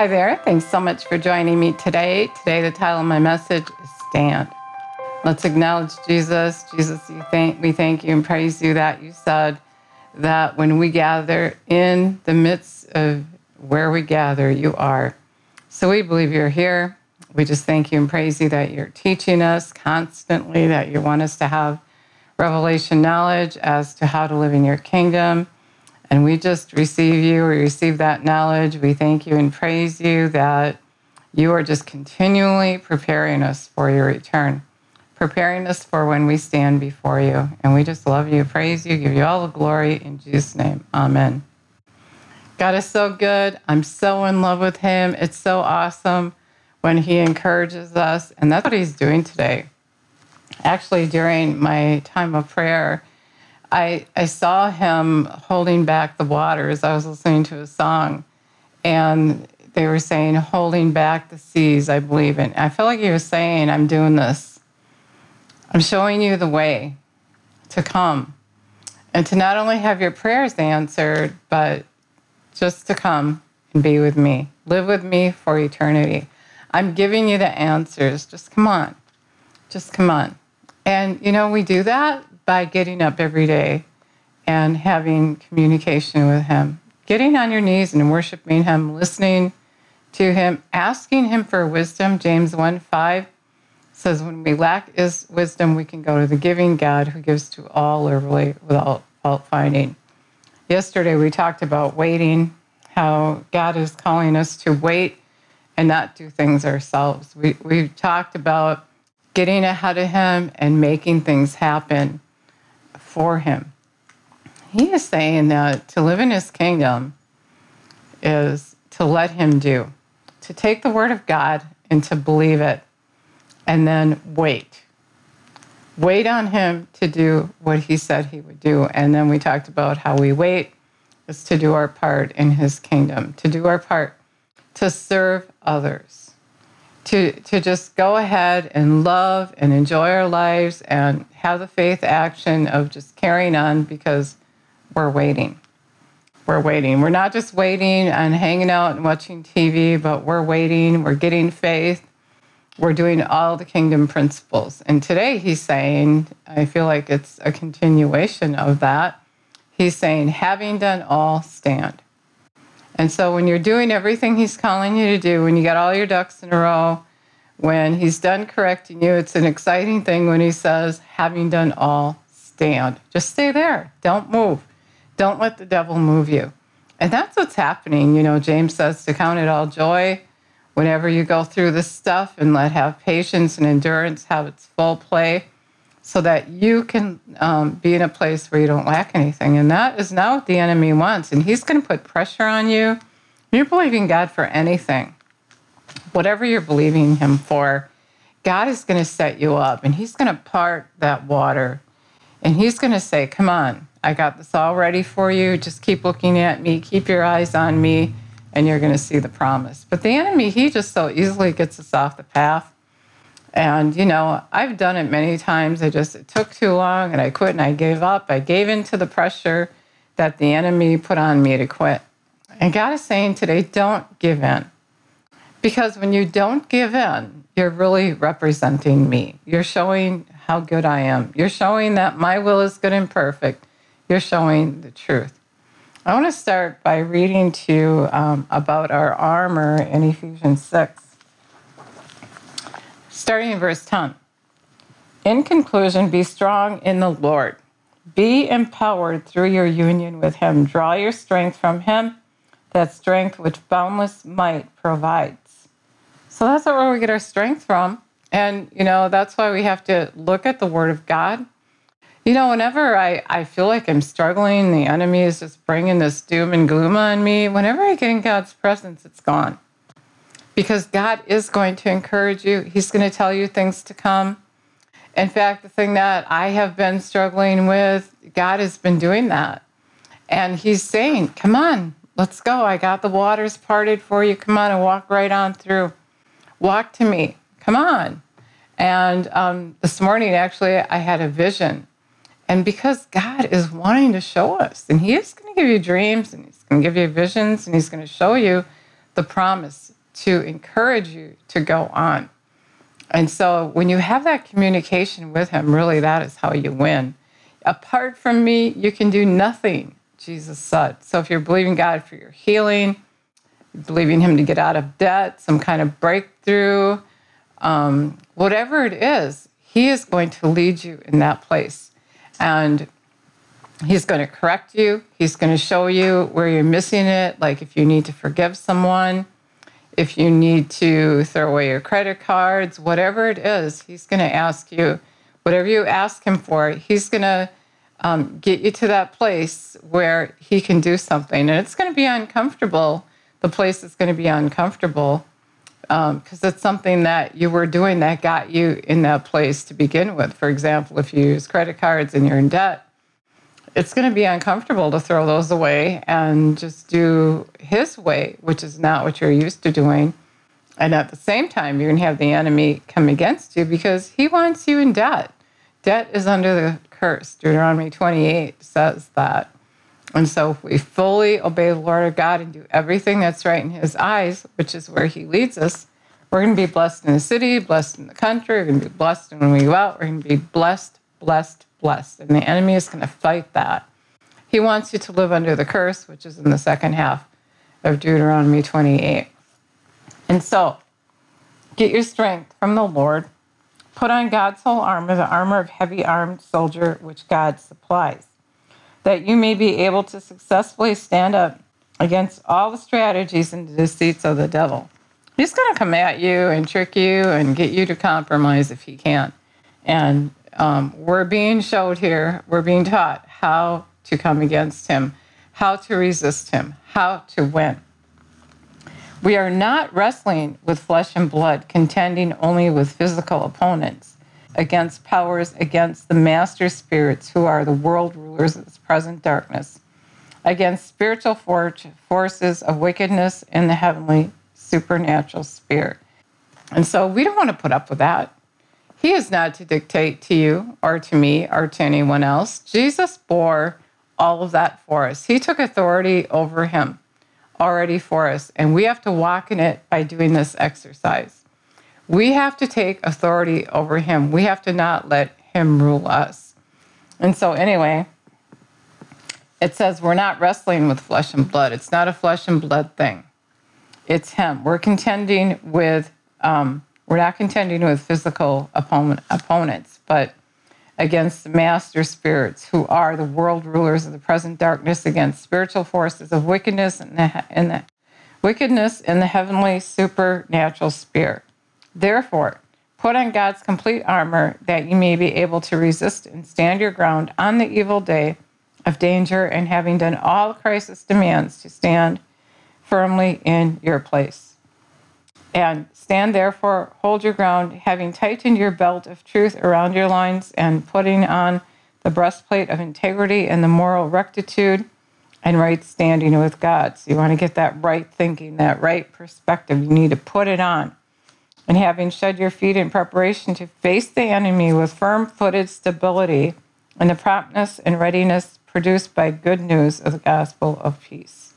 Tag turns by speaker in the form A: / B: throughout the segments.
A: Hi there. Thanks so much for joining me today. Today, the title of my message is Stand. Let's acknowledge Jesus. Jesus, thank, we thank you and praise you that you said that when we gather in the midst of where we gather, you are. So we believe you're here. We just thank you and praise you that you're teaching us constantly, that you want us to have revelation knowledge as to how to live in your kingdom. And we just receive you, we receive that knowledge. We thank you and praise you that you are just continually preparing us for your return, preparing us for when we stand before you. And we just love you, praise you, give you all the glory in Jesus' name. Amen. God is so good. I'm so in love with him. It's so awesome when he encourages us. And that's what he's doing today. Actually, during my time of prayer, I, I saw him holding back the waters. I was listening to a song, and they were saying, holding back the seas, I believe. And I felt like he was saying, I'm doing this. I'm showing you the way to come and to not only have your prayers answered, but just to come and be with me, live with me for eternity. I'm giving you the answers. Just come on. Just come on. And, you know, we do that by getting up every day and having communication with Him, getting on your knees and worshiping Him, listening to Him, asking Him for wisdom. James 1 5 says, When we lack is wisdom, we can go to the giving God who gives to all liberally without fault finding. Yesterday, we talked about waiting, how God is calling us to wait and not do things ourselves. We, we talked about getting ahead of Him and making things happen for him. He is saying that to live in his kingdom is to let him do, to take the word of God and to believe it, and then wait. Wait on him to do what he said he would do. And then we talked about how we wait is to do our part in his kingdom, to do our part to serve others to, to just go ahead and love and enjoy our lives and have the faith action of just carrying on because we're waiting. We're waiting. We're not just waiting and hanging out and watching TV, but we're waiting. We're getting faith. We're doing all the kingdom principles. And today he's saying, I feel like it's a continuation of that. He's saying, having done all, stand. And so when you're doing everything he's calling you to do, when you got all your ducks in a row, when he's done correcting you, it's an exciting thing when he says, having done all, stand. Just stay there. Don't move. Don't let the devil move you. And that's what's happening. You know, James says to count it all joy whenever you go through this stuff and let have patience and endurance have its full play so that you can um, be in a place where you don't lack anything. And that is not what the enemy wants. And he's going to put pressure on you. You're believing God for anything, whatever you're believing Him for, God is going to set you up and He's going to part that water. And He's going to say, Come on, I got this all ready for you. Just keep looking at me, keep your eyes on me, and you're going to see the promise. But the enemy, he just so easily gets us off the path. And, you know, I've done it many times. I just, it took too long and I quit and I gave up. I gave in to the pressure that the enemy put on me to quit. And God is saying today, don't give in. Because when you don't give in, you're really representing me. You're showing how good I am. You're showing that my will is good and perfect. You're showing the truth. I want to start by reading to you um, about our armor in Ephesians 6 starting in verse 10. In conclusion, be strong in the Lord. Be empowered through your union with Him. Draw your strength from Him, that strength which boundless might provides. So that's where we get our strength from. And, you know, that's why we have to look at the Word of God. You know, whenever I, I feel like I'm struggling, the enemy is just bringing this doom and gloom on me, whenever I get in God's presence, it's gone because God is going to encourage you. He's going to tell you things to come. In fact, the thing that I have been struggling with, God has been doing that. And He's saying, Come on, let's go. I got the waters parted for you. Come on and walk right on through. Walk to me. Come on. And um, this morning, actually, I had a vision. And because God is wanting to show us, and He is going to give you dreams, and He's going to give you visions, and He's going to show you the promise to encourage you to go on. And so when you have that communication with Him, really that is how you win. Apart from me, you can do nothing, Jesus said. So if you're believing God for your healing, believing Him to get out of debt, some kind of breakthrough, um, whatever it is, He is going to lead you in that place. And He's going to correct you. He's going to show you where you're missing it, like if you need to forgive someone, if you need to throw away your credit cards, whatever it is, He's going to ask you, whatever you ask Him for, He's going to um, get you to that place where He can do something. And it's going to be uncomfortable. The place is going to be uncomfortable because um, it's something that you were doing that got you in that place to begin with. For example, if you use credit cards and you're in debt, it's going to be uncomfortable to throw those away and just do his way, which is not what you're used to doing. And at the same time, you're going to have the enemy come against you because he wants you in debt. Debt is under the curse. Deuteronomy 28 says that. And so if we fully obey the Lord our God and do everything that's right in his eyes, which is where he leads us, we're going to be blessed in the city, blessed in the country, we're going to be blessed when we go out, we're going to be blessed, blessed, blessed. And the enemy is going to fight that. He wants you to live under the curse, which is in the second half of Deuteronomy 28. And so, get your strength from the Lord. Put on God's whole armor, the armor of heavy armed soldier, which God supplies, that you may be able to successfully stand up against all the strategies and deceits of the devil. He's going to come at you and trick you and get you to compromise if he can. And um, we're being showed here, we're being taught how to come against him, how to resist him, how to win. We are not wrestling with flesh and blood, contending only with physical opponents, against powers, against the master spirits who are the world rulers of this present darkness, against spiritual for- forces of wickedness in the heavenly supernatural sphere. And so we don't want to put up with that. He is not to dictate to you or to me or to anyone else. Jesus bore all of that for us. He took authority over him already for us, and we have to walk in it by doing this exercise. We have to take authority over him. We have to not let him rule us. And so, anyway, it says we're not wrestling with flesh and blood. It's not a flesh and blood thing, it's him. We're contending with. Um, we're not contending with physical opponent, opponents, but against the master spirits who are the world rulers of the present darkness, against spiritual forces of wickedness in the, in the wickedness in the heavenly supernatural sphere. Therefore, put on God's complete armor that you may be able to resist and stand your ground on the evil day of danger, and having done all Christ's demands, to stand firmly in your place. And stand therefore, hold your ground, having tightened your belt of truth around your loins, and putting on the breastplate of integrity and the moral rectitude and right standing with God. So you want to get that right thinking, that right perspective. You need to put it on. And having shed your feet in preparation to face the enemy with firm footed stability and the promptness and readiness produced by good news of the gospel of peace.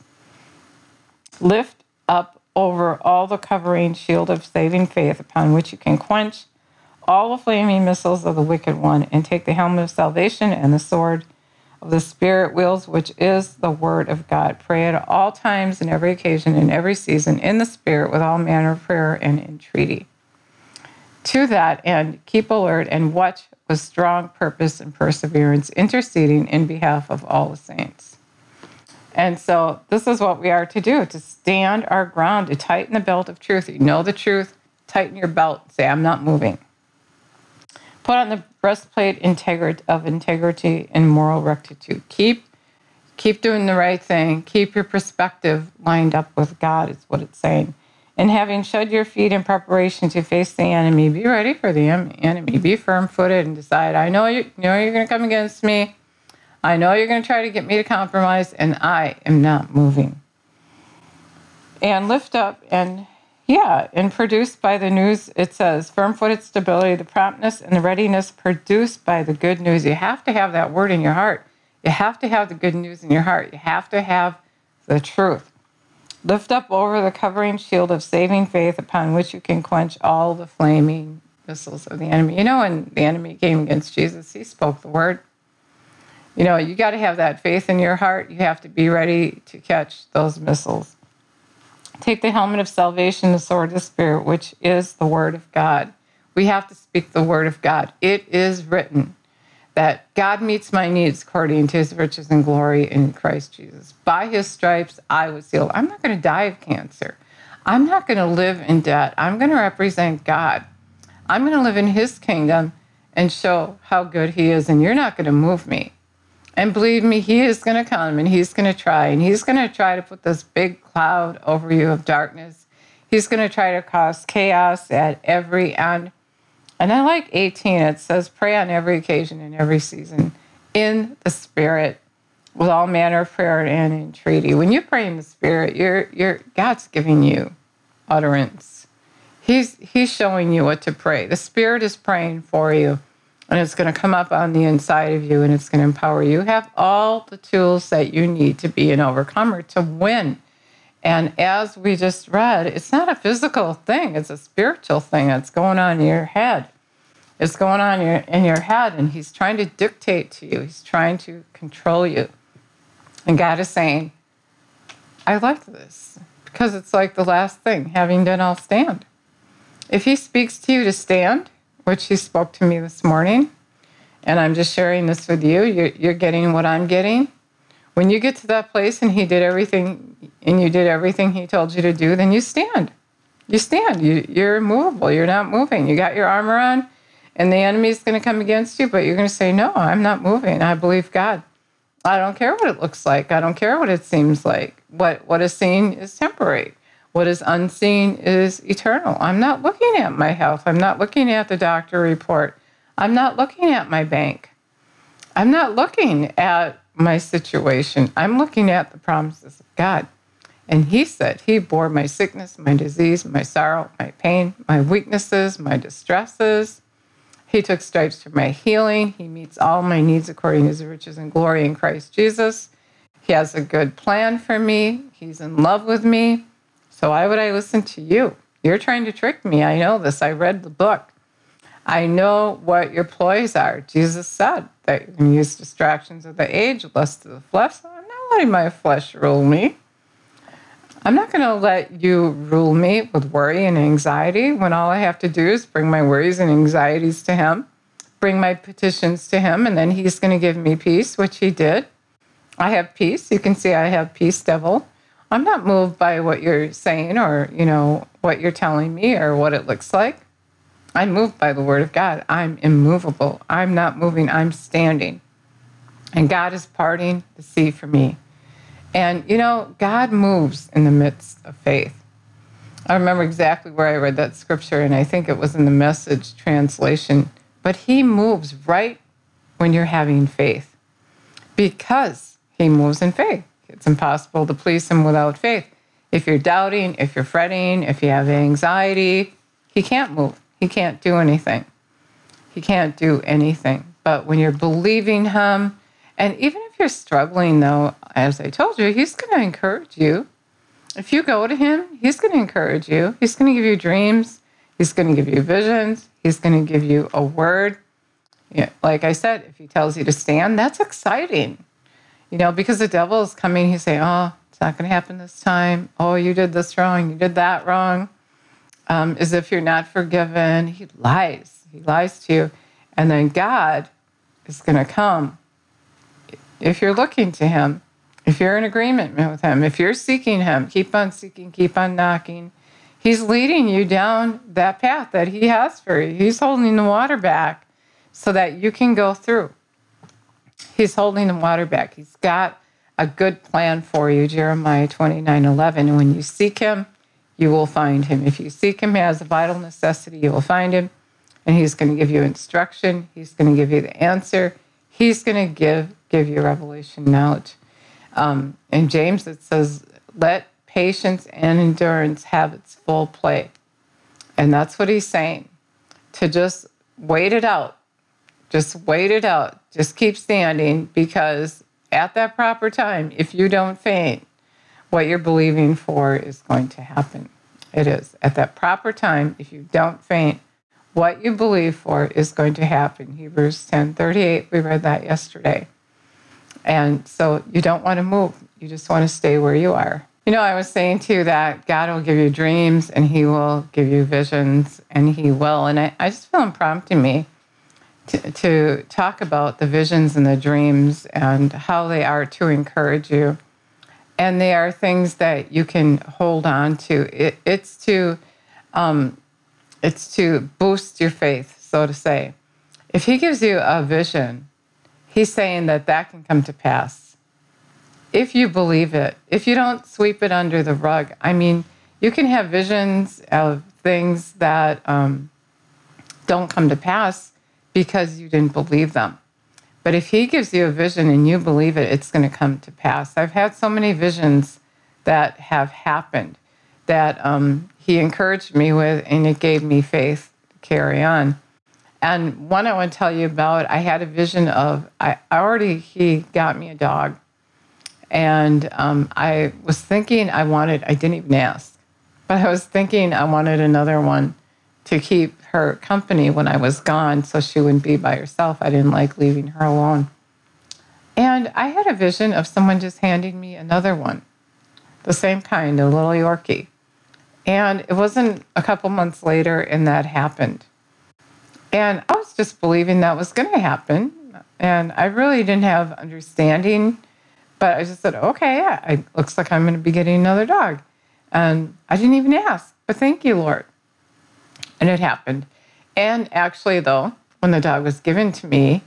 A: Lift up over all the covering shield of saving faith upon which you can quench all the flaming missiles of the wicked one and take the helmet of salvation and the sword of the spirit wills which is the word of god. Pray at all times and every occasion in every season in the spirit with all manner of prayer and entreaty. To that end keep alert and watch with strong purpose and perseverance interceding in behalf of all the saints and so this is what we are to do to stand our ground, to tighten the belt of truth. You know the truth, tighten your belt, say, I'm not moving. Put on the breastplate of integrity and moral rectitude. Keep keep doing the right thing. Keep your perspective lined up with God, is what it's saying. And having shed your feet in preparation to face the enemy, be ready for the enemy. Be firm footed and decide, I know, you know you're going to come against me. I know you're going to try to get me to compromise, and I am not moving. And lift up and yeah, and produced by the news, it says firm footed stability, the promptness and the readiness produced by the good news. You have to have that word in your heart. You have to have the good news in your heart. You have to have the truth. Lift up over the covering shield of saving faith upon which you can quench all the flaming missiles of the enemy. You know, when the enemy came against Jesus, he spoke the word. You know, you got to have that faith in your heart. You have to be ready to catch those missiles. Take the helmet of salvation, the sword of the Spirit, which is the word of God. We have to speak the word of God. It is written that God meets my needs according to his riches and glory in Christ Jesus. By his stripes, I was healed. I'm not going to die of cancer. I'm not going to live in debt. I'm going to represent God. I'm going to live in his kingdom and show how good he is, and you're not going to move me. And believe me, he is going to come and he's going to try, and he's going to try to put this big cloud over you of darkness. He's going to try to cause chaos at every end. And I like 18, it says, pray on every occasion and every season in the Spirit with all manner of prayer and entreaty. When you pray in the Spirit, you're, you're, God's giving you utterance. He's, he's showing you what to pray. The Spirit is praying for you, and it's going to come up on the inside of you and it's going to empower you. Have all the tools that you need to be an overcomer, to win. And as we just read, it's not a physical thing, it's a spiritual thing that's going on in your head. It's going on in your, in your head, and He's trying to dictate to you, He's trying to control you. And God is saying, I like this because it's like the last thing having done, I'll stand. If He speaks to you to stand, which He spoke to me this morning, and I'm just sharing this with you, you're, you're getting what I'm getting when you get to that place and he did everything and you did everything he told you to do, then you stand. You stand. You, you're immovable. You're not moving. You got your armor on, and the enemy is going to come against you, but you're going to say, No, I'm not moving. I believe God. I don't care what it looks like. I don't care what it seems like. What, what is seen is temporary. What is unseen is eternal. I'm not looking at my health. I'm not looking at the doctor report. I'm not looking at my bank. I'm not looking at my situation. I'm looking at the promises of God. And He said, He bore my sickness, my disease, my sorrow, my pain, my weaknesses, my distresses. He took stripes for my healing. He meets all my needs according to His riches and glory in Christ Jesus. He has a good plan for me. He's in love with me. So why would I listen to you? You're trying to trick me. I know this. I read the book. I know what your ploys are. Jesus said that you can use distractions of the age, lust of the flesh. I'm not letting my flesh rule me. I'm not going to let you rule me with worry and anxiety when all I have to do is bring my worries and anxieties to Him, bring my petitions to Him, and then He's going to give me peace, which He did. I have peace. You can see I have peace, devil. I'm not moved by what you're saying or, you know, what you're telling me or what it looks like. I'm moved by the word of God. I'm immovable. I'm not moving, I'm standing. And God is parting the sea for me. And you know, God moves in the midst of faith. I remember exactly where I read that scripture, and I think it was in the message translation. But He moves right when you're having faith because He moves in faith. It's impossible to please Him without faith. If you're doubting, if you're fretting, if you have anxiety, He can't move. He can't do anything. He can't do anything. But when you're believing Him, and even if you're struggling, though, as I told you, He's going to encourage you. If you go to Him, He's going to encourage you. He's going to give you dreams. He's going to give you visions. He's going to give you a word. Yeah, like I said, if He tells you to stand, that's exciting. You know, because the devil is coming, he's saying, Oh, it's not going to happen this time. Oh, you did this wrong. You did that wrong um, as if you're not forgiven. He lies. He lies to you. And then God is going to come if you're looking to Him, if you're in agreement with Him, if you're seeking Him, keep on seeking, keep on knocking. He's leading you down that path that He has for you. He's holding the water back so that you can go through. He's holding the water back. He's got a good plan for you, Jeremiah 29 11. And when you seek Him, you will find him. If you seek him as a vital necessity, you will find him. And he's going to give you instruction. He's going to give you the answer. He's going to give, give you revelation knowledge. Um, in James, it says, let patience and endurance have its full play. And that's what he's saying to just wait it out. Just wait it out. Just keep standing because at that proper time, if you don't faint, what you're believing for is going to happen. It is. At that proper time, if you don't faint, what you believe for is going to happen. Hebrews 10 38, we read that yesterday. And so you don't want to move. You just want to stay where you are. You know, I was saying too that God will give you dreams and He will give you visions and He will. And I, I just feel Him prompting me to, to talk about the visions and the dreams and how they are to encourage you and they are things that you can hold on to. It, it's to um, it's to boost your faith, so to say. If he gives you a vision, he's saying that that can come to pass. If you believe it, if you don't sweep it under the rug, I mean, you can have visions of things that um, don't come to pass because you didn't believe them. But if he gives you a vision and you believe it, it's going to come to pass. I've had so many visions that have happened that um, he encouraged me with, and it gave me faith to carry on. And one I want to tell you about, I had a vision of, I already, he got me a dog. And um, I was thinking I wanted, I didn't even ask, but I was thinking I wanted another one to keep her company when I was gone so she wouldn't be by herself. I didn't like leaving her alone. And I had a vision of someone just handing me another one, the same kind, a little Yorkie. And it wasn't a couple months later, and that happened. And I was just believing that was going to happen. And I really didn't have understanding, but I just said, okay, yeah, it looks like I'm going to be getting another dog. And I didn't even ask, but thank you, Lord. And it happened. And actually, though, when the dog was given to me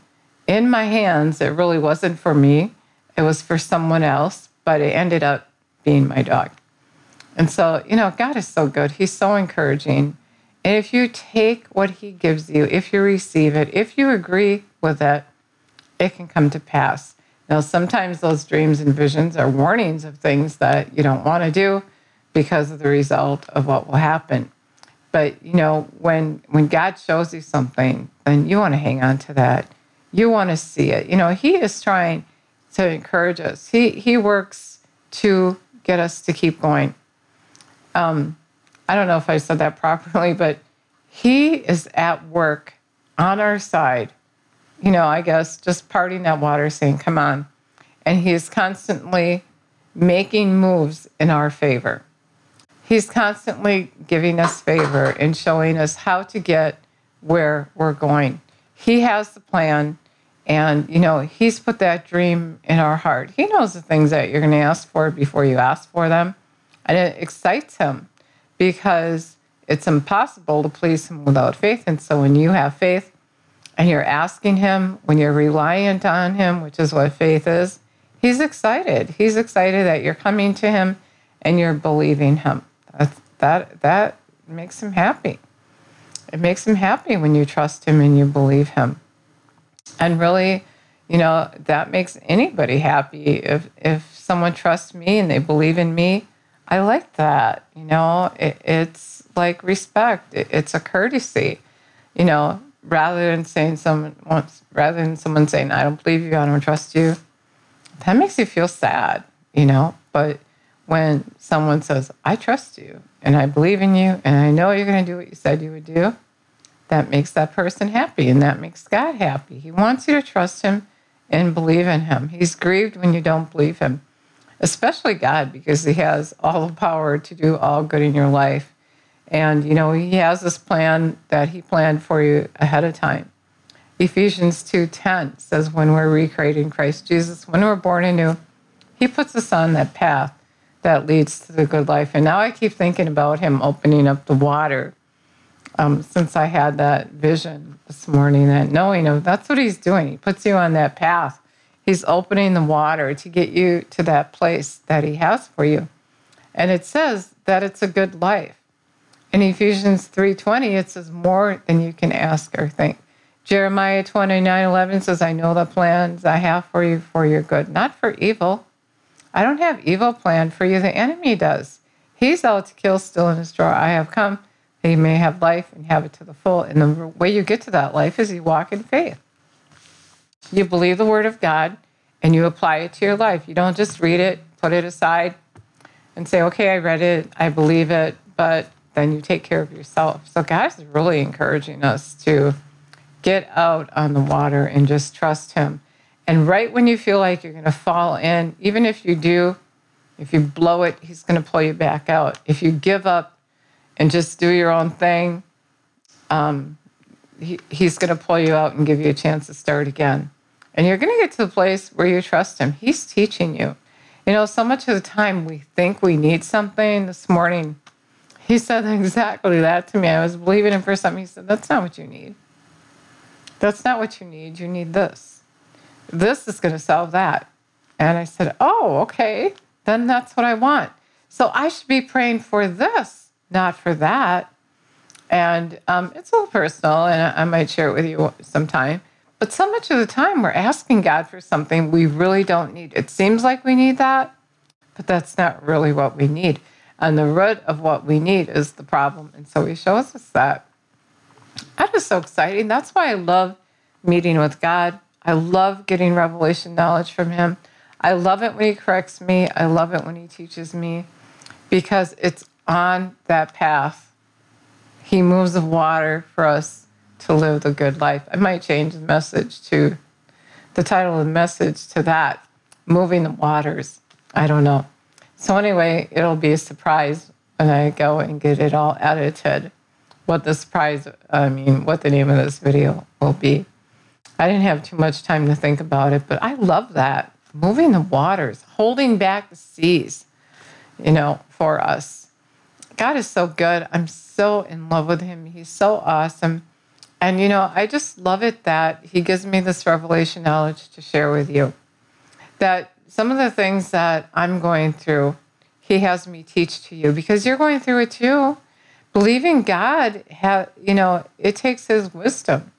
A: in my hands, it really wasn't for me, it was for someone else, but it ended up being my dog. And so, you know, God is so good. He's so encouraging. And if you take what He gives you, if you receive it, if you agree with it, it can come to pass. Now, sometimes those dreams and visions are warnings of things that you don't want to do because of the result of what will happen. But you know, when when God shows you something, then you want to hang on to that. You want to see it. You know, He is trying to encourage us. He He works to get us to keep going. Um, I don't know if I said that properly, but He is at work on our side. You know, I guess just parting that water, saying, "Come on," and He is constantly making moves in our favor. He's constantly giving us favor and showing us how to get where we're going. He has the plan, and you know, He's put that dream in our heart. He knows the things that you're going to ask for before you ask for them, and it excites Him because it's impossible to please Him without faith. And so, when you have faith and you're asking Him, when you're reliant on Him, which is what faith is, He's excited. He's excited that you're coming to Him and you're believing Him that that makes him happy. It makes him happy when you trust him and you believe him. And really, you know, that makes anybody happy. If if someone trusts me and they believe in me, I like that. You know, it, it's like respect. It, it's a courtesy. You know, rather than saying someone wants, rather than someone saying, "I don't believe you, I don't trust you," that makes you feel sad. You know, but when someone says, I trust you and I believe in you and I know you're going to do what you said you would do, that makes that person happy and that makes God happy. He wants you to trust Him and believe in Him. He's grieved when you don't believe Him, especially God, because He has all the power to do all good in your life. And, you know, He has this plan that He planned for you ahead of time. Ephesians 2:10 says when we're recreated in Christ Jesus, when we're born anew, he puts us on that path that leads to the good life. And now I keep thinking about him opening up the water. Um, since I had that vision this morning, that knowing of that's what he's doing. He puts you on that path. He's opening the water to get you to that place that he has for you. And it says that it's a good life. In Ephesians 3:20, it says more than you can ask or think. Jeremiah 29:11 says, I know the plans I have for you for your good, not for evil, I don't have evil planned for you. The enemy does. He's out to kill, steal, and destroy. I have come that you may have life and have it to the full. And the way you get to that life is you walk in faith. You believe the word of God and you apply it to your life. You don't just read it, put it aside, and say, okay, I read it, I believe it, but then you take care of yourself. So God is really encouraging us to get out on the water and just trust Him. And right when you feel like you're going to fall in, even if you do, if you blow it, He's going to pull you back out. If you give up and just do your own thing, um, he, He's going to pull you out and give you a chance to start again. And you're going to get to the place where you trust Him. He's teaching you. You know, so much of the time we think we need something. This morning, he said exactly that to me. I was believing him for something. He said, That's not what you need. That's not what you need. You need this. This is going to solve that. And I said, Oh, okay. Then that's what I want. So I should be praying for this, not for that. And um, it's a little personal, and I might share it with you sometime. But so much of the time, we're asking God for something we really don't need. It seems like we need that, but that's not really what we need. And the root of what we need is the problem. And so He shows us that. That is so exciting. That's why I love meeting with God. I love getting revelation knowledge from Him. I love it when He corrects me. I love it when He teaches me because it's on that path. He moves the water for us to live the good life. I might change the message to the title of the message to that moving the waters. I don't know. So, anyway, it'll be a surprise when I go and get it all edited. What the surprise, I mean, what the name of this video will be. I didn't have too much time to think about it, but I love that. Moving the waters, holding back the seas, you know, for us. God is so good. I'm so in love with Him. He's so awesome. And, you know, I just love it that he gives me this revelation knowledge to share with you. That some of the things that I'm going through, he has me teach to you because you're going through it too. Believing God, you know, it takes his wisdom,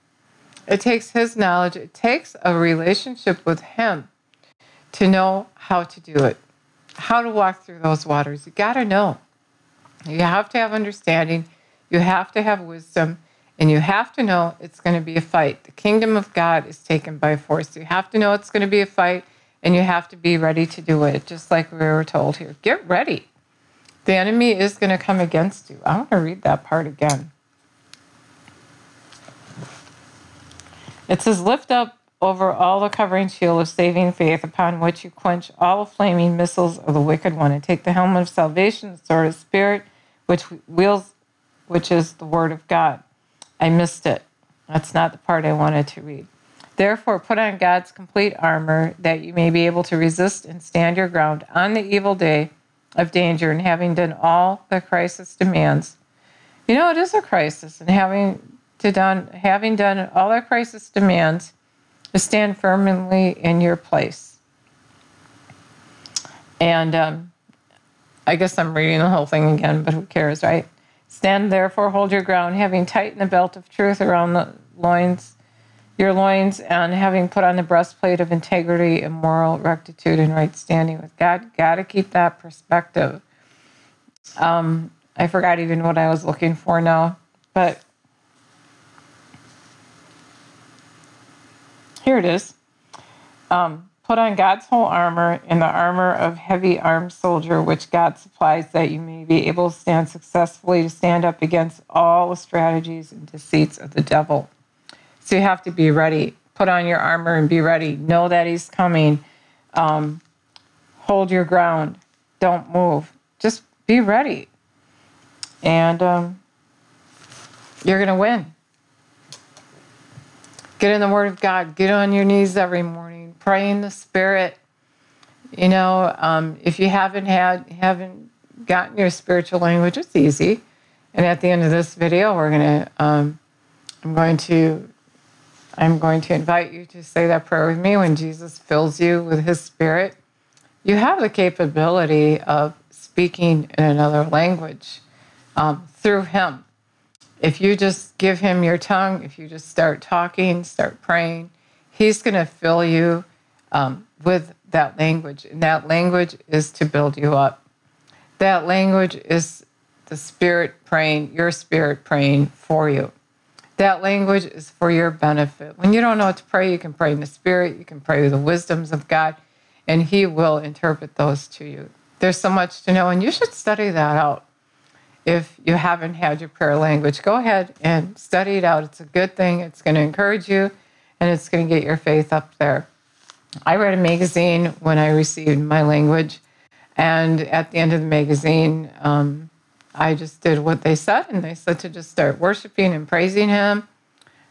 A: it takes his knowledge, it takes a relationship with him to know how to do it, how to walk through those waters. You got to know. You have to have understanding, you have to have wisdom and you have to know it's going to be a fight. The kingdom of God is taken by force. You have to know it's going to be a fight and you have to be ready to do it, just like we were told here. Get ready. The enemy is going to come against you. I want to read that part again. It says, Lift up over all the covering shield of saving faith, upon which you quench all flaming missiles of the wicked one, and take the helmet of salvation, the sword of spirit, which wields, which is the word of God. I missed it. That's not the part I wanted to read. Therefore, put on God's complete armor that you may be able to resist and stand your ground on the evil day of danger, and having done all the crisis demands. You know, it is a crisis, and having to done having done all that crisis demands, to stand firmly in your place. And um, I guess I'm reading the whole thing again, but who cares, right? Stand therefore, hold your ground, having tightened the belt of truth around the loins, your loins, and having put on the breastplate of integrity and moral rectitude and right standing with God. Got to keep that perspective. Um, I forgot even what I was looking for now, but here it is. Um, Put on God's whole armor and the armor of heavy armed soldier, which God supplies, that you may be able to stand successfully to stand up against all the strategies and deceits of the devil. So you have to be ready. Put on your armor and be ready. Know that He's coming. Um, hold your ground. Don't move. Just be ready. And um, you're going to win. Get in the Word of God. Get on your knees every morning pray in the spirit. You know, um, if you haven't had haven't gotten your spiritual language, it's easy. And at the end of this video, we're gonna um, I'm going to I'm going to invite you to say that prayer with me when Jesus fills you with His Spirit. You have the capability of speaking in another language um, through Him. If you just give Him your tongue, if you just start talking, start praying, He's going to fill you um, with that language. And that language is to build you up. That language is the spirit praying, your spirit praying for you. That language is for your benefit. When you don't know what to pray, you can pray in the spirit, you can pray with the wisdoms of God, and He will interpret those to you. there's so much to know, and you should study that out. If you haven't had your prayer language, go ahead and study it out. It's a good thing. It's going to encourage you, and it's going to get your faith up there. I read a magazine when I received my language, and at the end of the magazine, um, I just did what they said, and they said to just start worshiping and praising Him.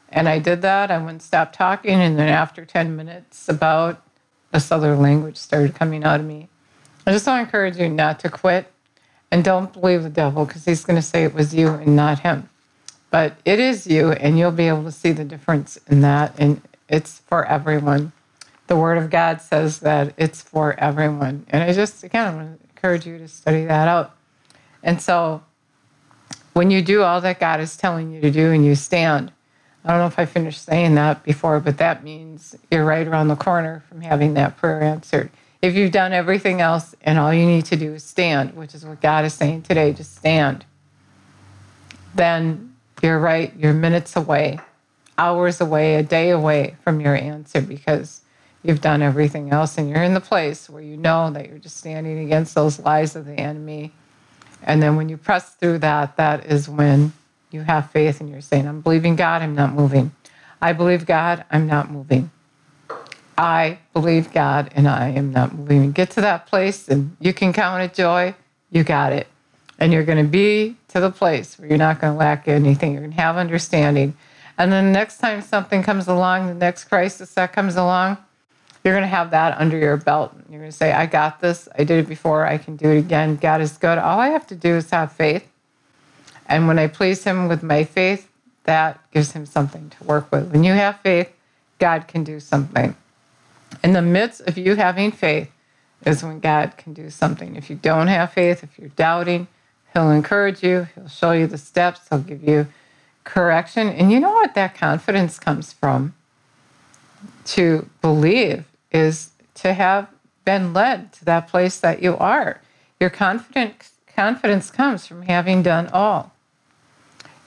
A: And I did that. I wouldn't stop talking, and then after 10 minutes, about this other language started coming out of me. I just want to encourage you not to quit and don't believe the devil because he's going to say it was you and not him. But it is you, and you'll be able to see the difference in that, and it's for everyone the Word of God says that it's for everyone. And I just, again, I want to encourage you to study that out. And so when you do all that God is telling you to do and you stand, I don't know if I finished saying that before, but that means you're right around the corner from having that prayer answered. If you've done everything else and all you need to do is stand, which is what God is saying today, just stand, then you're right, you're minutes away, hours away, a day away from your answer because you've done everything else and you're in the place where you know that you're just standing against those lies of the enemy. And then when you press through that, that is when you have faith and you're saying, I'm believing God, I'm not moving. I believe God, I'm not moving. I believe God and I am not moving. Get to that place and you can count it joy, you got it. And you're going to be to the place where you're not going to lack anything. You're going to have understanding. And then the next time something comes along, the next crisis that comes along, you're going to have that under your belt. You're going to say, I got this. I did it before. I can do it again. God is good. All I have to do is have faith. And when I please Him with my faith, that gives Him something to work with. When you have faith, God can do something. In the midst of you having faith is when God can do something. If you don't have faith, if you're doubting, He'll encourage you, He'll show you the steps, He'll give you correction. And you know what that confidence comes from? To believe is to have been led to that place that you are. Your confidence confidence comes from having done all.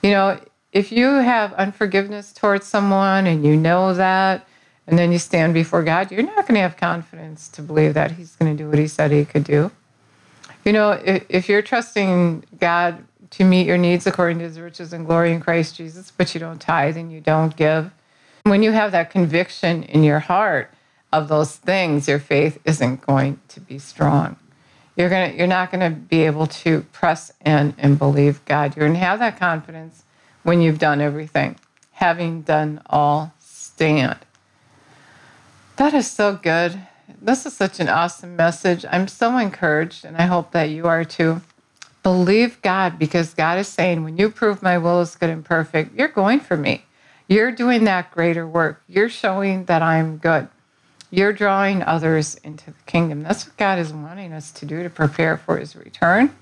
A: You know, if you have unforgiveness towards someone and you know that, and then you stand before God, you're not going to have confidence to believe that He's going to do what He said He could do. You know, if, if you're trusting God to meet your needs according to His riches and glory in Christ Jesus, but you don't tithe and you don't give, when you have that conviction in your heart, of those things, your faith isn't going to be strong. You're gonna you're not gonna be able to press in and believe God. You're gonna have that confidence when you've done everything. Having done all, stand. That is so good. This is such an awesome message. I'm so encouraged, and I hope that you are too. Believe God because God is saying, when you prove my will is good and perfect, you're going for me. You're doing that greater work. You're showing that I'm good. You're drawing others into the kingdom. That's what God is wanting us to do to prepare for his return,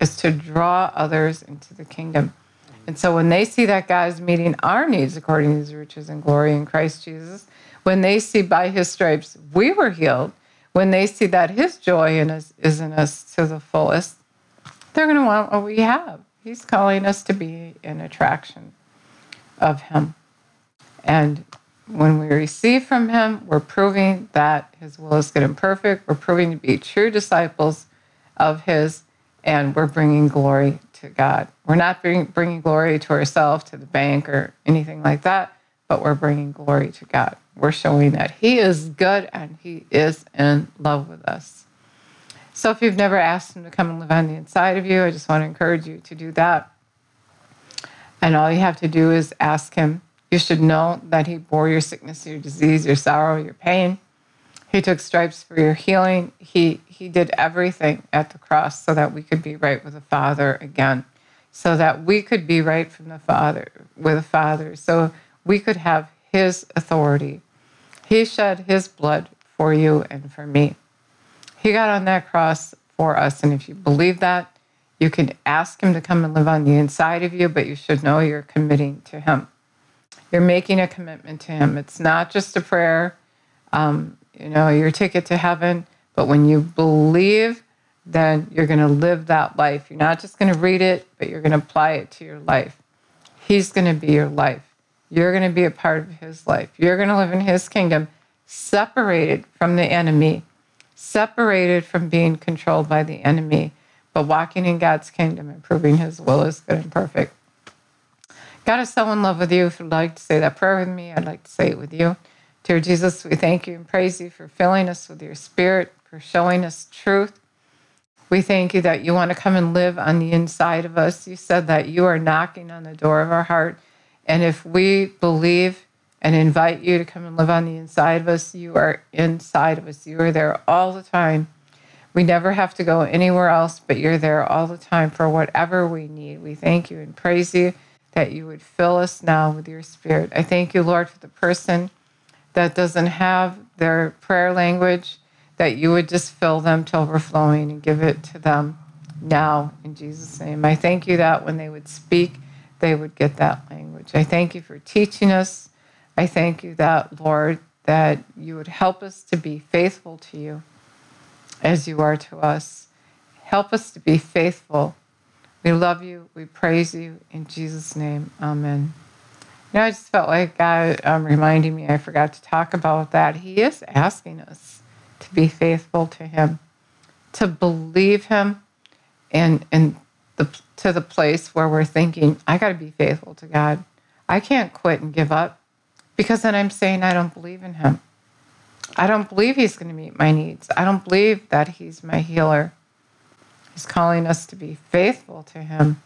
A: is to draw others into the kingdom. And so when they see that God is meeting our needs according to his riches and glory in Christ Jesus, when they see by his stripes we were healed, when they see that his joy in us is in us to the fullest, they're going to want what we have. He's calling us to be an attraction of him. And when we receive from him, we're proving that his will is good and perfect. We're proving to be true disciples of his, and we're bringing glory to God. We're not bring, bringing glory to ourselves, to the bank, or anything like that, but we're bringing glory to God. We're showing that he is good and he is in love with us. So if you've never asked him to come and live on the inside of you, I just want to encourage you to do that. And all you have to do is ask him you should know that He bore your sickness, your disease, your sorrow, your pain. He took stripes for your healing. He, he did everything at the cross so that we could be right with the Father again, so that we could be right from the Father, with the Father, so we could have His authority. He shed His blood for you and for me. He got on that cross for us. And if you believe that, you can ask Him to come and live on the inside of you, but you should know you're committing to Him. You're making a commitment to Him. It's not just a prayer, um, you know, your ticket to heaven, but when you believe, then you're going to live that life. You're not just going to read it, but you're going to apply it to your life. He's going to be your life. You're going to be a part of His life. You're going to live in His kingdom, separated from the enemy, separated from being controlled by the enemy, but walking in God's kingdom and proving his will is good and perfect. God is so in love with you. If you'd like to say that prayer with me, I'd like to say it with you. Dear Jesus, we thank you and praise you for filling us with your spirit, for showing us truth. We thank you that you want to come and live on the inside of us. You said that you are knocking on the door of our heart. And if we believe and invite you to come and live on the inside of us, you are inside of us. You are there all the time. We never have to go anywhere else, but you're there all the time for whatever we need. We thank you and praise you that you would fill us now with your spirit. I thank you, Lord, for the person that doesn't have their prayer language, that you would just fill them to overflowing and give it to them now in Jesus' name. I thank you that when they would speak, they would get that language. I thank you for teaching us. I thank you that, Lord, that you would help us to be faithful to you as you are to us. Help us to be faithful we love you. We praise you. In Jesus' name, amen. You know, I just felt like God um, reminding me, I forgot to talk about that. He is asking us to be faithful to Him, to believe Him, and, and the, to the place where we're thinking, I got to be faithful to God. I can't quit and give up because then I'm saying I don't believe in Him. I don't believe He's going to meet my needs. I don't believe that He's my healer. He's calling us to be faithful to Him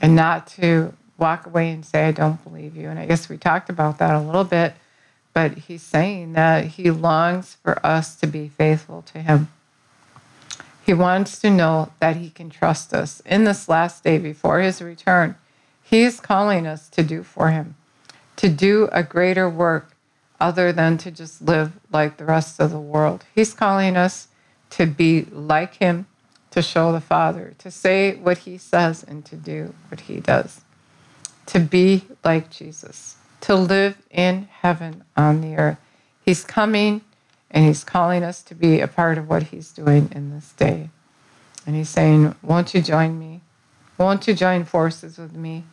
A: and not to walk away and say, I don't believe you. And I guess we talked about that a little bit, but He's saying that He longs for us to be faithful to Him. He wants to know that He can trust us in this last day before His return. He is calling us to do for Him, to do a greater work other than to just live like the rest of the world. He's calling us to be like Him to show the Father, to say what He says and to do what He does, to be like Jesus, to live in heaven on the earth. He's coming and He's calling us to be a part of what He's doing in this day. And He's saying, Won't you join me? Won't you join forces with me?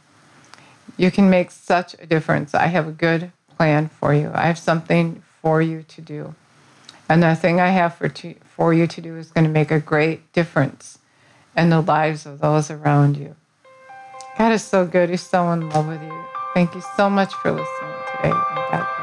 A: You can make such a difference. I have a good plan for you. I have something for you to do. And the thing I have for, to, for you to do is going to make a great difference in the lives of those around you. God is so good. He's so in love with you. Thank you so much for listening today.